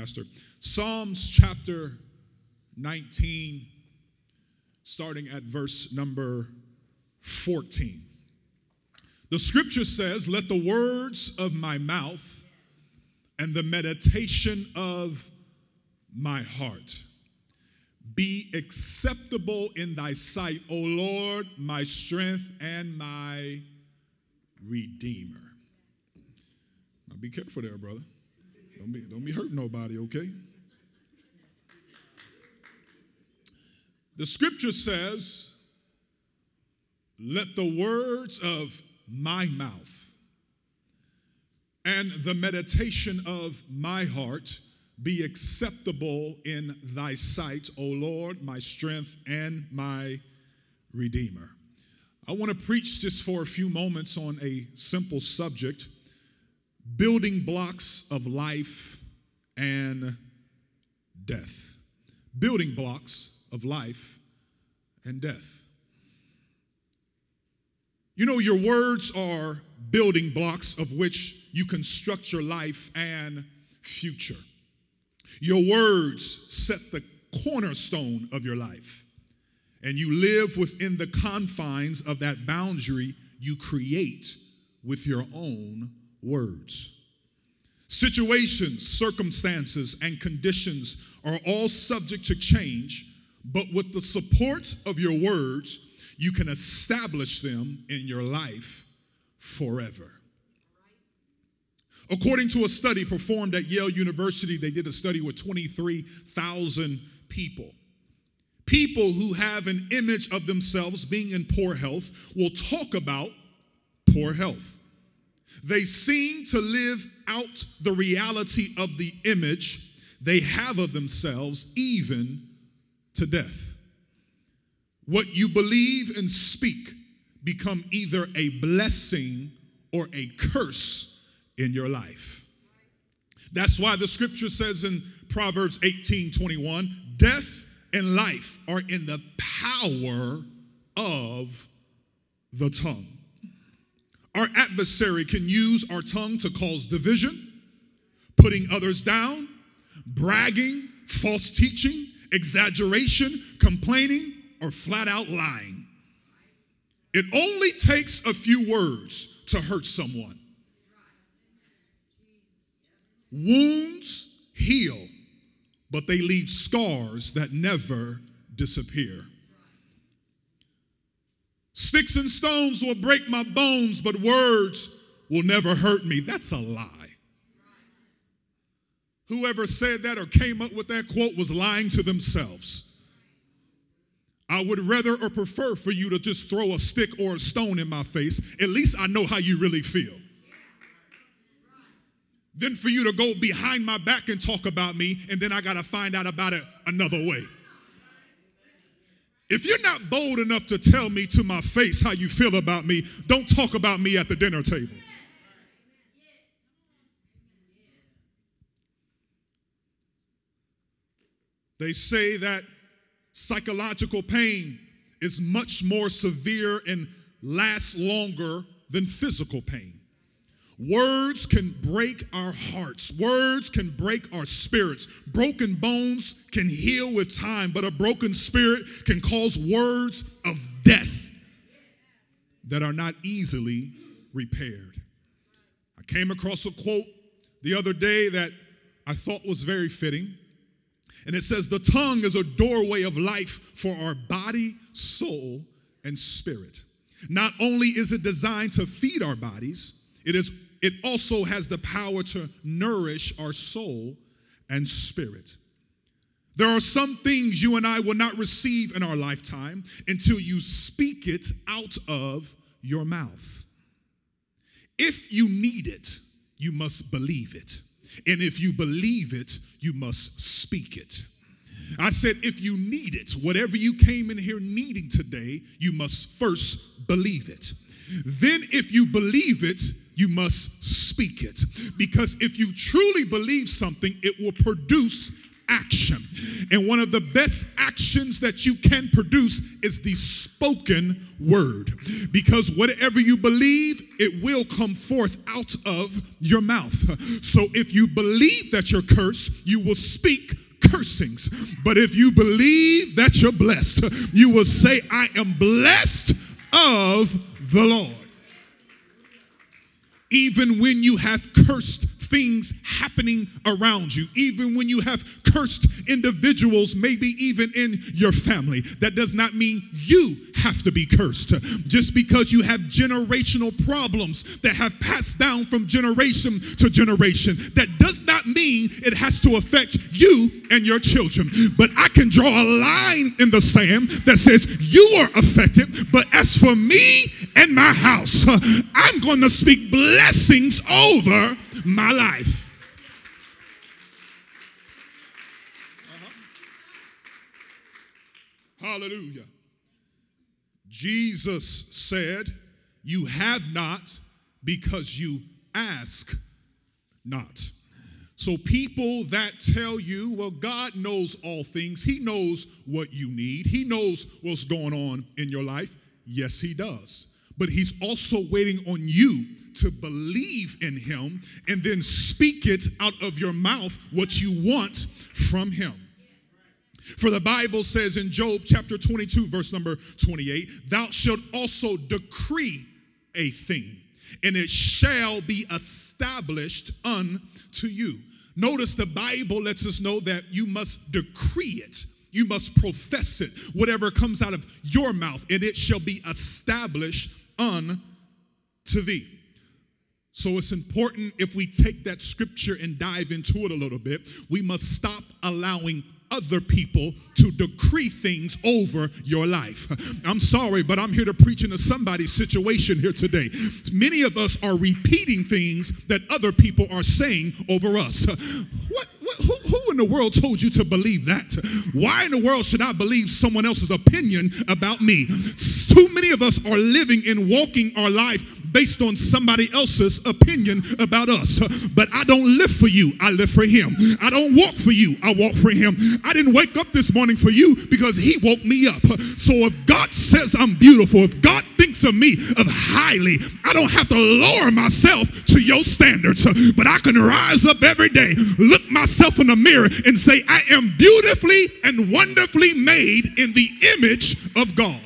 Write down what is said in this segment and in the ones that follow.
Pastor. Psalms chapter 19, starting at verse number 14. The scripture says, Let the words of my mouth and the meditation of my heart be acceptable in thy sight, O Lord, my strength and my redeemer. Now be careful there, brother. Don't be, don't be hurting nobody, okay? The scripture says, Let the words of my mouth and the meditation of my heart be acceptable in thy sight, O Lord, my strength and my redeemer. I want to preach just for a few moments on a simple subject building blocks of life and death. Building blocks of life and death. You know, your words are building blocks of which you construct your life and future. Your words set the cornerstone of your life, and you live within the confines of that boundary you create with your own words. Situations, circumstances, and conditions are all subject to change, but with the support of your words, you can establish them in your life forever. According to a study performed at Yale University, they did a study with 23,000 people. People who have an image of themselves being in poor health will talk about poor health. They seem to live out the reality of the image they have of themselves, even to death. What you believe and speak become either a blessing or a curse in your life. That's why the scripture says in Proverbs 18 21, death and life are in the power of the tongue. Our adversary can use our tongue to cause division, putting others down, bragging, false teaching, exaggeration, complaining, or flat out lying. It only takes a few words to hurt someone. Wounds heal, but they leave scars that never disappear. Sticks and stones will break my bones, but words will never hurt me. That's a lie. Whoever said that or came up with that quote was lying to themselves. I would rather or prefer for you to just throw a stick or a stone in my face. At least I know how you really feel than for you to go behind my back and talk about me, and then I got to find out about it another way. If you're not bold enough to tell me to my face how you feel about me, don't talk about me at the dinner table. They say that psychological pain is much more severe and lasts longer than physical pain. Words can break our hearts. Words can break our spirits. Broken bones can heal with time, but a broken spirit can cause words of death that are not easily repaired. I came across a quote the other day that I thought was very fitting. And it says, The tongue is a doorway of life for our body, soul, and spirit. Not only is it designed to feed our bodies, it is it also has the power to nourish our soul and spirit. There are some things you and I will not receive in our lifetime until you speak it out of your mouth. If you need it, you must believe it. And if you believe it, you must speak it. I said, if you need it, whatever you came in here needing today, you must first believe it. Then, if you believe it, you must speak it. Because if you truly believe something, it will produce action. And one of the best actions that you can produce is the spoken word. Because whatever you believe, it will come forth out of your mouth. So if you believe that you're cursed, you will speak cursings. But if you believe that you're blessed, you will say, I am blessed of the Lord. Even when you have cursed things happening around you, even when you have cursed individuals, maybe even in your family. That does not mean you have to be cursed. Just because you have generational problems that have passed down from generation to generation, that does not mean it has to affect you and your children. But I can draw a line in the sand that says you are affected, but as for me and my house, I'm going to speak blessings over my life. Uh-huh. Hallelujah. Jesus said, You have not because you ask not. So, people that tell you, well, God knows all things, He knows what you need, He knows what's going on in your life. Yes, He does. But He's also waiting on you to believe in him and then speak it out of your mouth what you want from him. For the Bible says in Job chapter 22, verse number 28, thou shalt also decree a thing, and it shall be established unto you. Notice the Bible lets us know that you must decree it. You must profess it, whatever comes out of your mouth, and it shall be established unto thee. So it's important if we take that scripture and dive into it a little bit, we must stop allowing other people to decree things over your life. I'm sorry, but I'm here to preach into somebody's situation here today. Many of us are repeating things that other people are saying over us. What, who, who in the world told you to believe that? Why in the world should I believe someone else's opinion about me? Too many of us are living and walking our life based on somebody else's opinion about us. But I don't live for you, I live for him. I don't walk for you, I walk for him. I didn't wake up this morning for you because he woke me up. So if God says I'm beautiful, if God thinks of me of highly, I don't have to lower myself to your standards, but I can rise up every day, look myself in the mirror and say I am beautifully and wonderfully made in the image of God.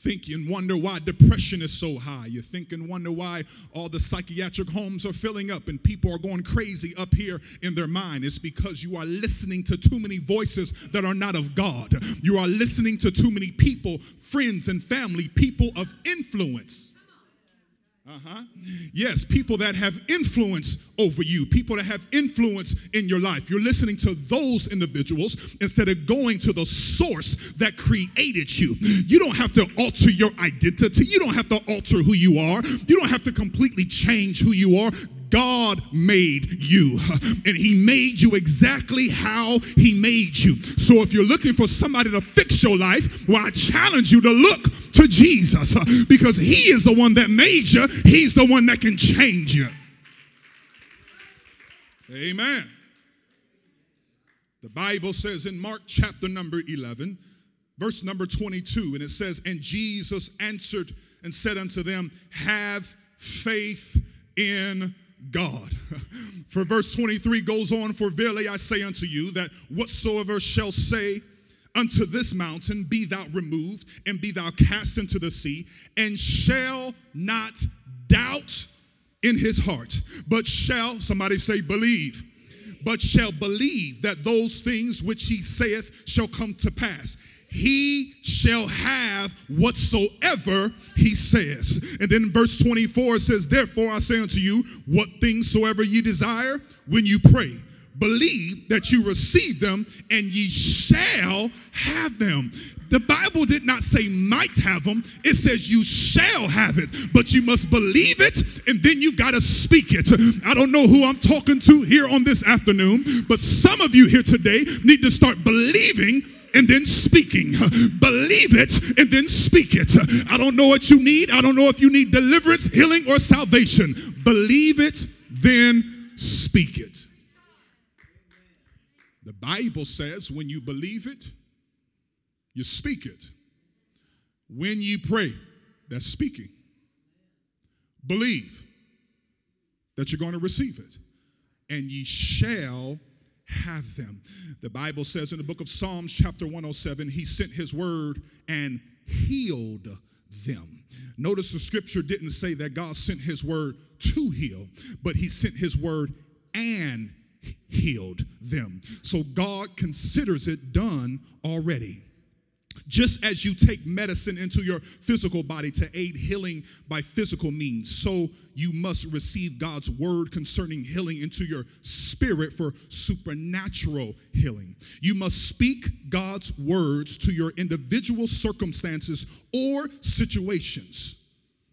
Think and wonder why depression is so high. You think and wonder why all the psychiatric homes are filling up and people are going crazy up here in their mind. It's because you are listening to too many voices that are not of God. You are listening to too many people, friends and family, people of influence uh-huh. Yes, people that have influence over you, people that have influence in your life. You're listening to those individuals instead of going to the source that created you. You don't have to alter your identity. You don't have to alter who you are. You don't have to completely change who you are. God made you, and He made you exactly how He made you. So if you're looking for somebody to fix your life, well, I challenge you to look to Jesus because He is the one that made you, He's the one that can change you. Amen. The Bible says in Mark chapter number 11, verse number 22, and it says, And Jesus answered and said unto them, Have faith in God. For verse 23 goes on, For verily I say unto you, that whatsoever shall say unto this mountain, Be thou removed, and be thou cast into the sea, and shall not doubt in his heart, but shall, somebody say, believe, but shall believe that those things which he saith shall come to pass he shall have whatsoever he says. And then verse 24 says, Therefore I say unto you, what things soever ye desire when you pray, believe that you receive them and ye shall have them. The Bible did not say might have them, it says you shall have it, but you must believe it and then you've got to speak it. I don't know who I'm talking to here on this afternoon, but some of you here today need to start believing and then speaking. Believe it and then speak it. I don't know what you need. I don't know if you need deliverance, healing, or salvation. Believe it, then speak it. The Bible says when you believe it, you speak it. When you pray, that's speaking. Believe that you're going to receive it, and ye shall have them. The Bible says in the book of Psalms, chapter 107, he sent his word and healed them. Notice the scripture didn't say that God sent his word to heal, but he sent his word and healed them. So God considers it done already. Just as you take medicine into your physical body to aid healing by physical means, so you must receive God's word concerning healing into your spirit for supernatural healing. You must speak God's words to your individual circumstances or situations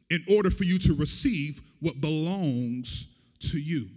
in order for you to receive what belongs to you.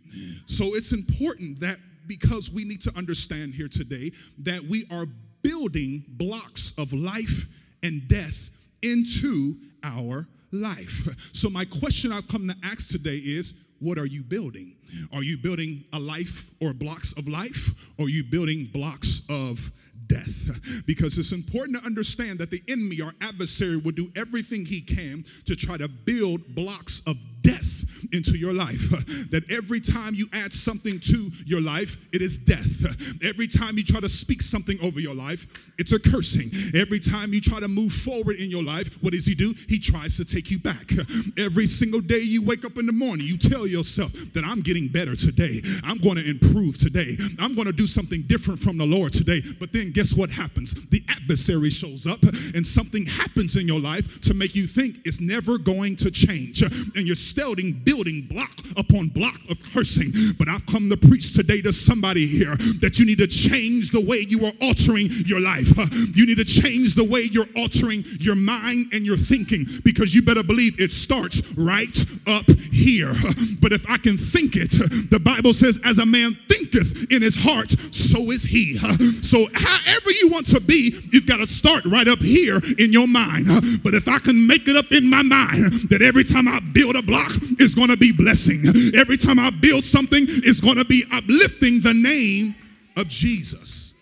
So it's important that because we need to understand here today that we are building blocks of life and death into our life. So, my question I've come to ask today is what are you building? Are you building a life or blocks of life? Or are you building blocks of death. Because it's important to understand that the enemy, our adversary, will do everything he can to try to build blocks of death into your life. That every time you add something to your life, it is death. Every time you try to speak something over your life, it's a cursing. Every time you try to move forward in your life, what does he do? He tries to take you back. Every single day you wake up in the morning, you tell yourself that I'm getting better today. I'm going to improve today. I'm going to do something different from the Lord today. But then guess what happens? The adversary shows up and something happens in your life to make you think it's never going to change. And you're starting building block upon block of cursing. But I've come to preach today to somebody here that you need to change the way you are altering your life. You need to change the way you're altering your mind and your thinking because you better believe it starts right up here. But if I can think it, the Bible says, as a man thinketh in his heart, so is he. So however you want to be, you've got to start right up here in your mind. But if I can make it up in my mind that every time I build a block, it's going to be blessing. Every time I build something, it's going to be uplifting the name of Jesus.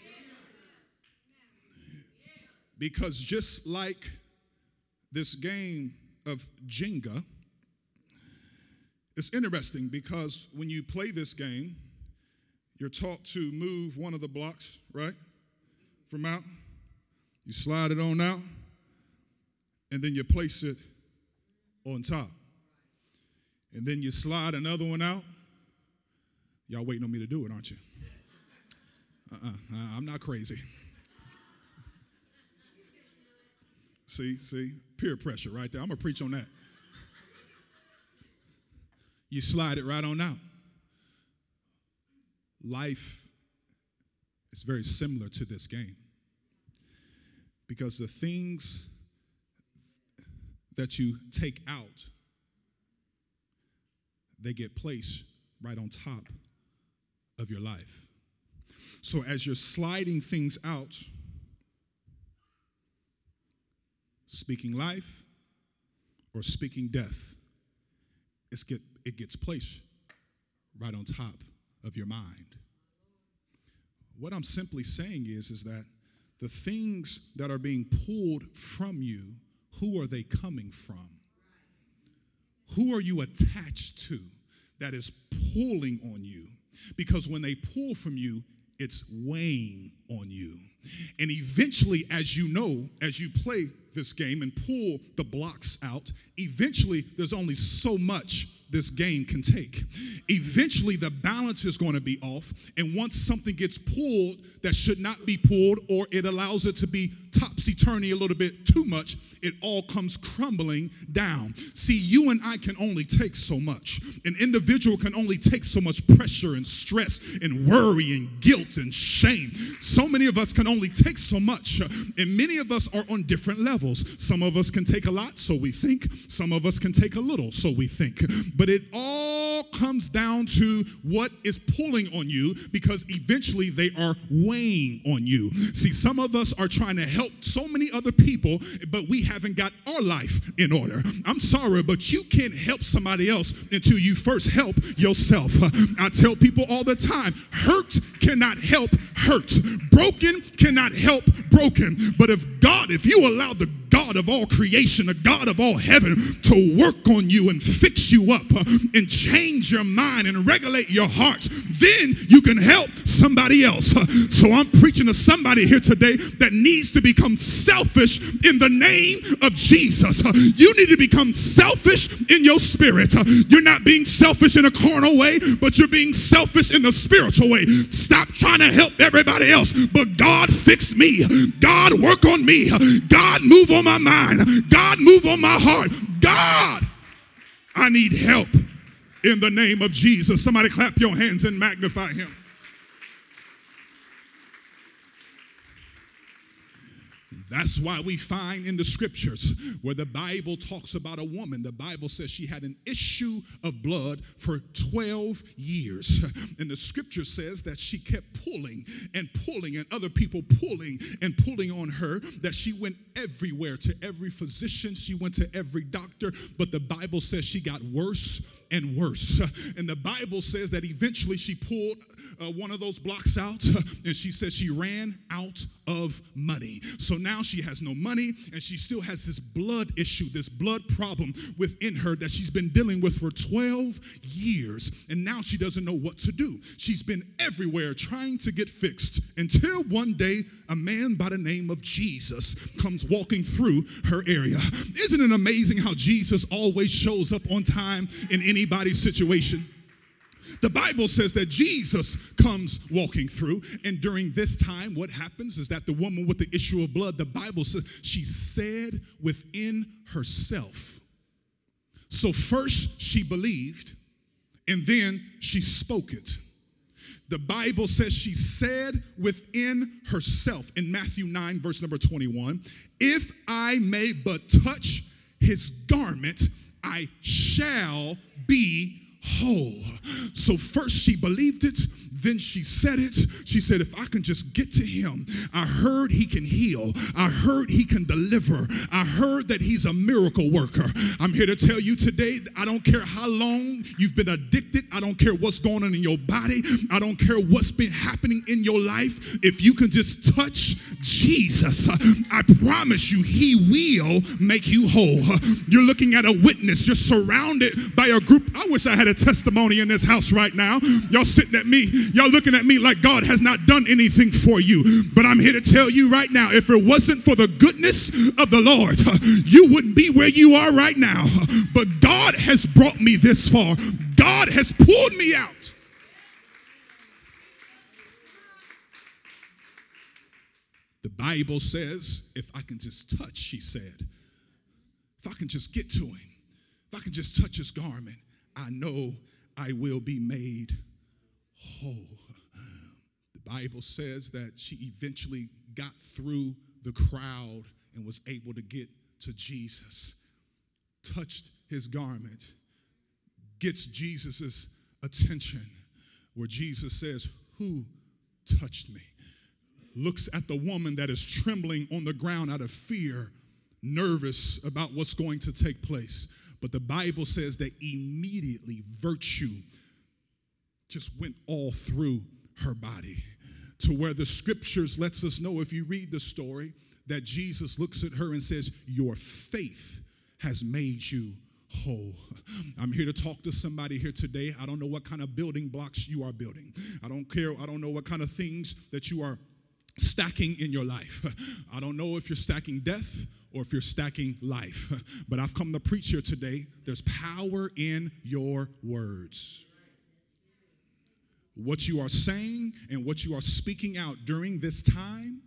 Because just like this game of Jenga, it's interesting because when you play this game, you're taught to move one of the blocks, right? From out. You slide it on out, and then you place it on top. And then you slide another one out. Y'all waiting on me to do it, aren't you? Uh-uh, I'm not crazy. see, see, peer pressure right there. I'm gonna preach on that. You slide it right on out. Life is very similar to this game because the things that you take out, they get placed right on top of your life. So as you're sliding things out, speaking life or speaking death, it's get, it gets placed right on top of your mind. What I'm simply saying is, is that the things that are being pulled from you, who are they coming from? Who are you attached to that is pulling on you? Because when they pull from you, it's weighing on you. And eventually, as you know, as you play this game and pull the blocks out, eventually there's only so much this game can take. Eventually, the balance is going to be off. And once something gets pulled that should not be pulled, or it allows it to be topsy turvy a little bit too much, it all comes crumbling down. See, you and I can only take so much. An individual can only take so much pressure and stress and worry and guilt and shame. So many of us can only take so much. And many of us are on different levels. Some of us can take a lot, so we think. Some of us can take a little, so we think. But it all comes down to what is pulling on you because eventually they are weighing on you. See, some of us are trying to help so many other people, but we haven't got our life in order. I'm sorry, but you can't help somebody else until you first help yourself. I tell people all the time hurt cannot help hurt, broken cannot help broken. But if God, if you allow the God of all creation, the God of all heaven, to work on you and fix you up uh, and change your mind and regulate your heart, then you can help somebody else. Uh, so I'm preaching to somebody here today that needs to become selfish in the name of Jesus. Uh, you need to become selfish in your spirit. You're not being selfish in a carnal way, but you're being selfish in the spiritual way. Stop trying to help everybody else, but God fix me. God work on me. God move on my mind. God move on my heart. God, I need help in the name of Jesus. Somebody clap your hands and magnify him. That's why we find in the scriptures where the Bible talks about a woman, the Bible says she had an issue of blood for 12 years. And the scripture says that she kept pulling and pulling, and other people pulling and pulling on her, that she went everywhere to every physician, she went to every doctor, but the Bible says she got worse and worse. And the Bible says that eventually she pulled uh, one of those blocks out and she said she ran out of money. So now she has no money and she still has this blood issue, this blood problem within her that she's been dealing with for 12 years. And now she doesn't know what to do. She's been everywhere trying to get fixed until one day a man by the name of Jesus comes walking through her area. Isn't it amazing how Jesus always shows up on time in anybody's situation? The Bible says that Jesus comes walking through, and during this time, what happens is that the woman with the issue of blood, the Bible says she said within herself. So, first she believed, and then she spoke it. The Bible says she said within herself in Matthew 9, verse number 21, If I may but touch his garment, I shall be whole. So first she believed it, then she said it. She said, If I can just get to him, I heard he can heal. I heard he can deliver. I heard that he's a miracle worker. I'm here to tell you today, I don't care how long you've been addicted. I don't care what's going on in your body. I don't care what's been happening in your life. If you can just touch Jesus, I promise you, he will make you whole. You're looking at a witness. You're surrounded by a group. I wish I had a testimony in this house right now. Y'all sitting at me, y'all looking at me like God has not done anything for you. But I'm here to tell you right now if it wasn't for the goodness of the Lord, you wouldn't be where you are right now. But God has brought me this far, God has pulled me out. The Bible says, if I can just touch, she said, if I can just get to him, if I can just touch his garment, I know I will be made whole. The Bible says that she eventually got through the crowd and was able to get to Jesus, touched his garment, gets Jesus' attention, where Jesus says, Who touched me? Looks at the woman that is trembling on the ground out of fear, nervous about what's going to take place. But the Bible says that immediately virtue just went all through her body to where the scriptures lets us know if you read the story that Jesus looks at her and says your faith has made you whole. I'm here to talk to somebody here today. I don't know what kind of building blocks you are building. I don't care. I don't know what kind of things that you are stacking in your life. I don't know if you're stacking death or if you're stacking life. But I've come to preach here today. There's power in your words. What you are saying and what you are speaking out during this time,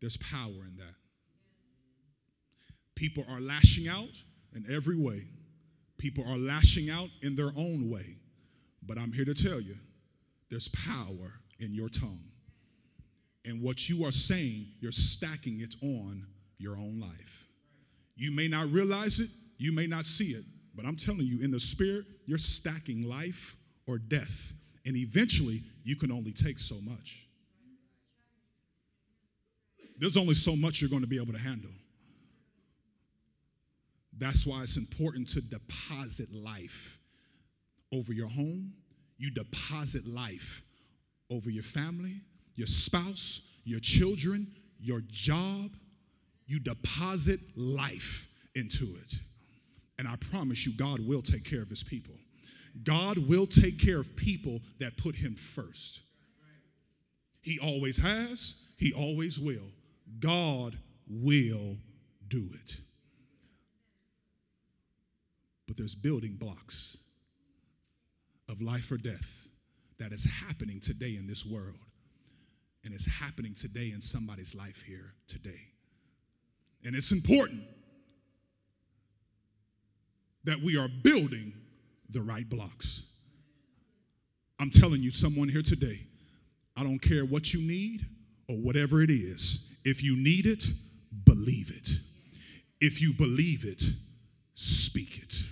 there's power in that. People are lashing out in every way, people are lashing out in their own way. But I'm here to tell you there's power in your tongue. And what you are saying, you're stacking it on your own life. You may not realize it, you may not see it, but I'm telling you, in the spirit, you're stacking life or death. And eventually, you can only take so much. There's only so much you're going to be able to handle. That's why it's important to deposit life over your home. You deposit life over your family, your spouse, your children, your job. You deposit life into it. And I promise you, God will take care of his people. God will take care of people that put him first. He always has, he always will. God will do it. But there's building blocks of life or death that is happening today in this world. And it's happening today in somebody's life here today. And it's important that we are building the right blocks. I'm telling you, someone here today, I don't care what you need or whatever it is. If you need it, believe it. If you believe it, speak it.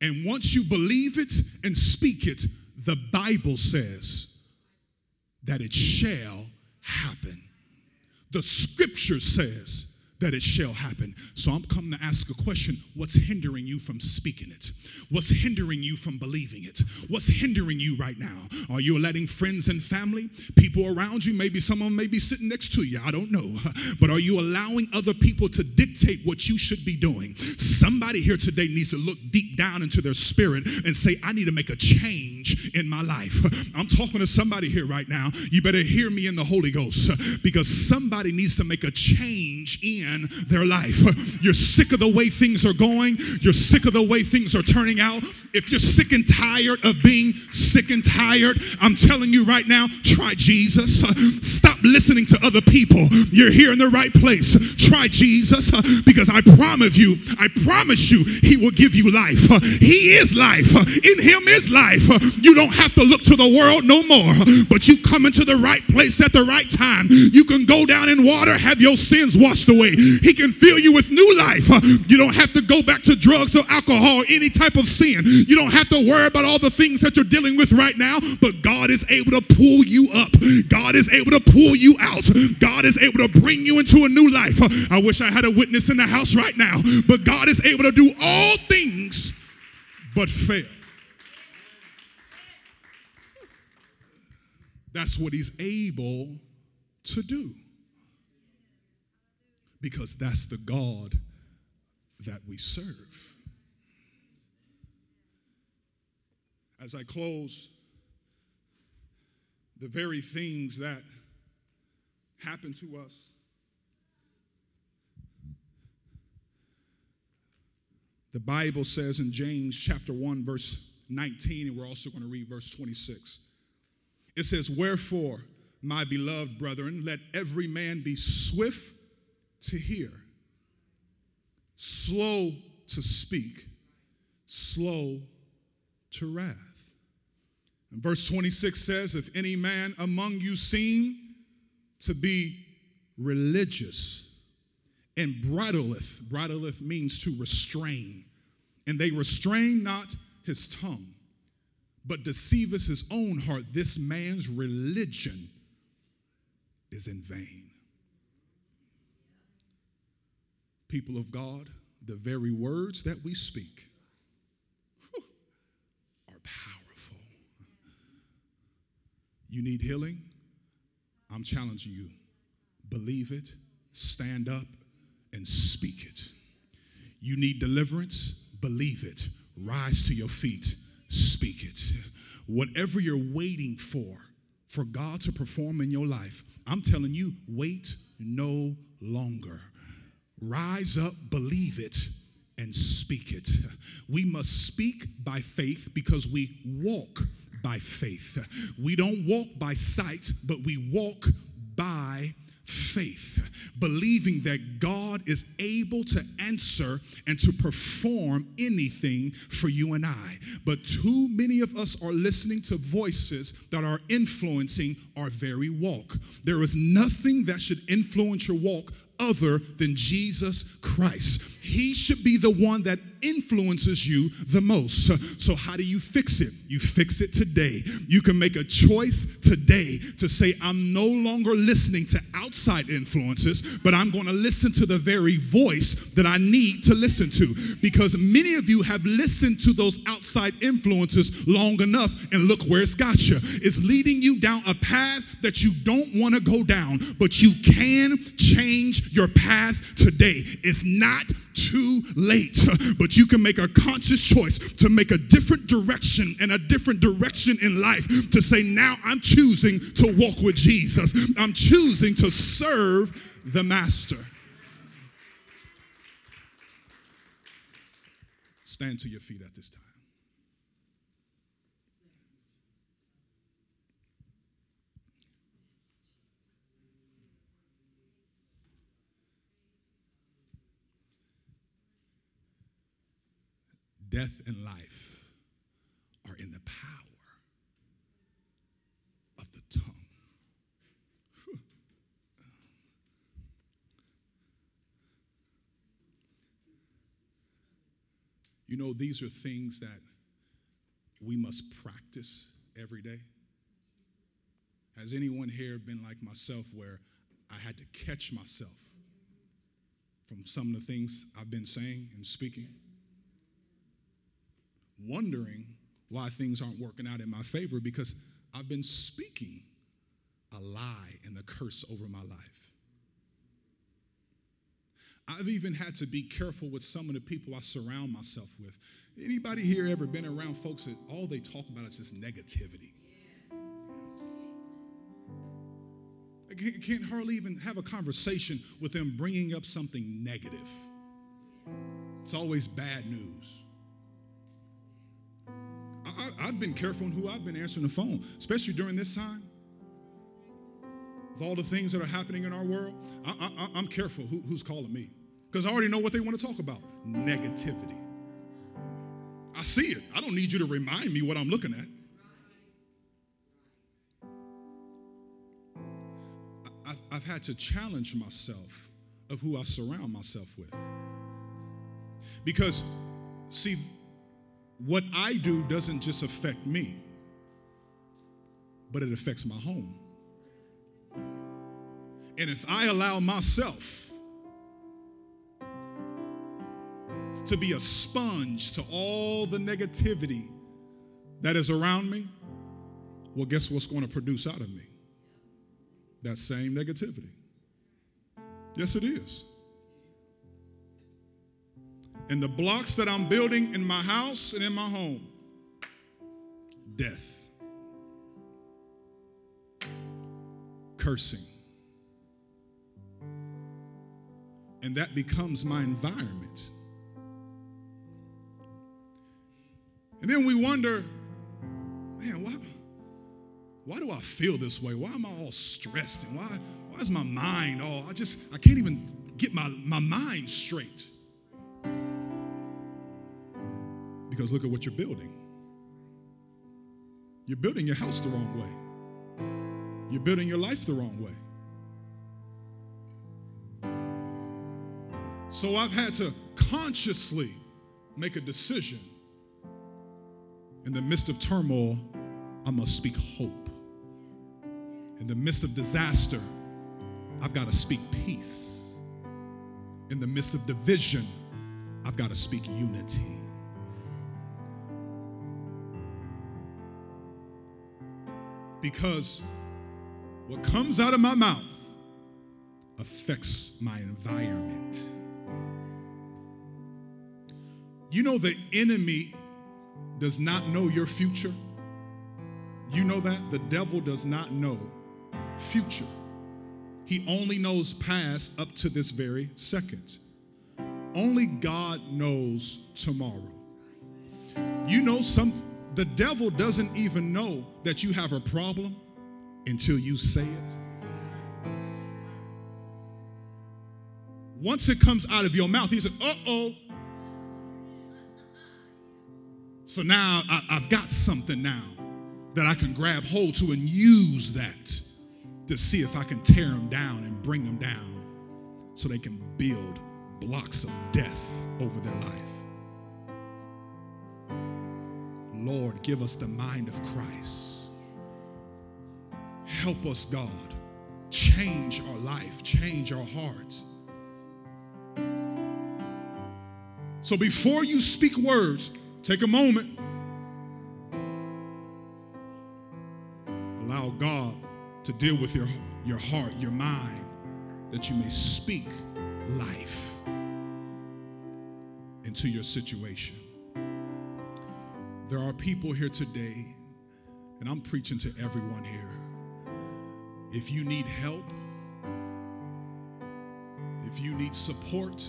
And once you believe it and speak it, the Bible says that it shall happen. The scripture says that it shall happen. So I'm coming to ask a question What's hindering you from speaking it? What's hindering you from believing it? What's hindering you right now? Are you letting friends and family, people around you, maybe someone may be sitting next to you, I don't know, but are you allowing other people to dictate what you should be doing? Somebody here today needs to look deep down into their spirit and say, I need to make a change in my life. I'm talking to somebody here right now. You better hear me in the Holy Ghost because somebody needs to make a change in in their life. You're sick of the way things are going, you're sick of the way things are turning out. If you're sick and tired of being sick and tired, I'm telling you right now, try Jesus. Stop listening to other people. You're here in the right place. Try Jesus because I promise you, I promise you, He will give you life. He is life. In Him is life. You don't have to look to the world no more, but you come into the right place at the right time. You can go down in water, have your sins washed away. He can fill you with new life. You don't have to go back to drugs or alcohol or any type of sin. You don't have to worry about all the things that you're dealing with right now, but God is able to pull you up. God is able to pull you out. God is able to bring you into a new life. I wish I had a witness in the house right now, but God is able to do all things but fail. That's what he's able to do because that's the God that we serve. As I close, the very things that happen to us The Bible says in James chapter 1, verse 19, and we're also going to read verse 26. It says, Wherefore, my beloved brethren, let every man be swift to hear, slow to speak, slow to wrath. And verse 26 says, If any man among you seem to be religious and bridleth, bridleth means to restrain, and they restrain not his tongue, but deceiveth his own heart, this man's religion is in vain. people of God, the very words that we speak whew, are powerful. You need healing? I'm challenging you. Believe it, stand up, and speak it. You need deliverance? Believe it. Rise to your feet, speak it. Whatever you're waiting for, for God to perform in your life, I'm telling you, wait no longer. Rise up, believe it, and speak it. We must speak by faith because we walk by faith. We don't walk by sight, but we walk by faith, believing that God is able to answer and to perform anything for you and I. But too many of us are listening to voices that are influencing our very walk. There is nothing that should influence your walk other than Jesus Christ. He should be the one that influences you the most. So, how do you fix it? You fix it today. You can make a choice today to say, I'm no longer listening to outside influences, but I'm going to listen to the very voice that I need to listen to. Because many of you have listened to those outside influences long enough, and look where it's got you. It's leading you down a path that you don't want to go down, but you can change your path today. It's not too late, but you can make a conscious choice to make a different direction and a different direction in life to say, now I'm choosing to walk with Jesus. I'm choosing to serve the Master. Stand to your feet at this time. Death and life are in the power of the tongue. You know, these are things that we must practice every day. Has anyone here been like myself where I had to catch myself from some of the things I've been saying and speaking? Wondering why things aren't working out in my favor because I've been speaking a lie and a curse over my life. I've even had to be careful with some of the people I surround myself with. Anybody here ever been around folks that all they talk about is just negativity? I can't hardly even have a conversation with them bringing up something negative. It's always bad news. I, have been careful on who I've been answering the phone, especially during this time. With all the things that are happening in our world, I, am careful who, who's calling me because I already know what they want to talk about negativity. I see it. I don't need you to remind me what I'm looking at. I've, I've had to challenge myself of who I surround myself with. Because, see, what I do doesn't just affect me, but it affects my home. And if I allow myself to be a sponge to all the negativity that is around me, well, guess what's going to produce out of me? That same negativity. Yes, it is. And the blocks that I'm building in my house and in my home death, cursing. And that becomes my environment. And then we wonder, man, why, why do I feel this way? Why am I all stressed? And why, why is my mind all, I just, I can't even get my, my mind straight. Because look at what you're building. You're building your house the wrong way, you're building your life the wrong way. So I've had to consciously make a decision. In the midst of turmoil, I must speak hope. In the midst of disaster, I've got to speak peace. In the midst of division, I've got to speak unity. Because what comes out of my mouth affects my environment. You know, the enemy does not know your future. You know that? The devil does not know future. He only knows past up to this very second. Only God knows tomorrow. You know, some the devil doesn't even know that you have a problem until you say it. Once it comes out of your mouth, he said, uh oh. So now I, have got something now that I can grab hold to and use that to see if I can tear them down and bring them down so they can build blocks of death over their life. Lord, give us the mind of Christ. Help us, God. Change our life, change our hearts. So before you speak words, take a moment. Allow God to deal with your, your heart, your mind, that you may speak life into your situation. There are people here today, and I'm preaching to everyone here. If you need help, if you need support,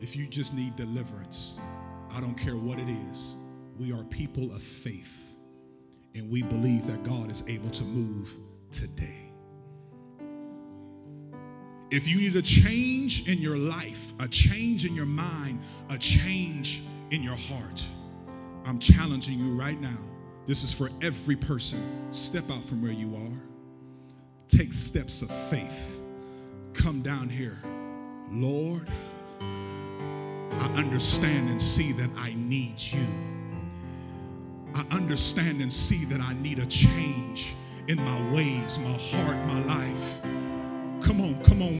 if you just need deliverance, I don't care what it is. We are people of faith, and we believe that God is able to move today. If you need a change in your life, a change in your mind, a change in your heart, I'm challenging you right now. This is for every person. Step out from where you are, take steps of faith. Come down here. Lord, I understand and see that I need you. I understand and see that I need a change in my ways, my heart, my life. Come on, come on.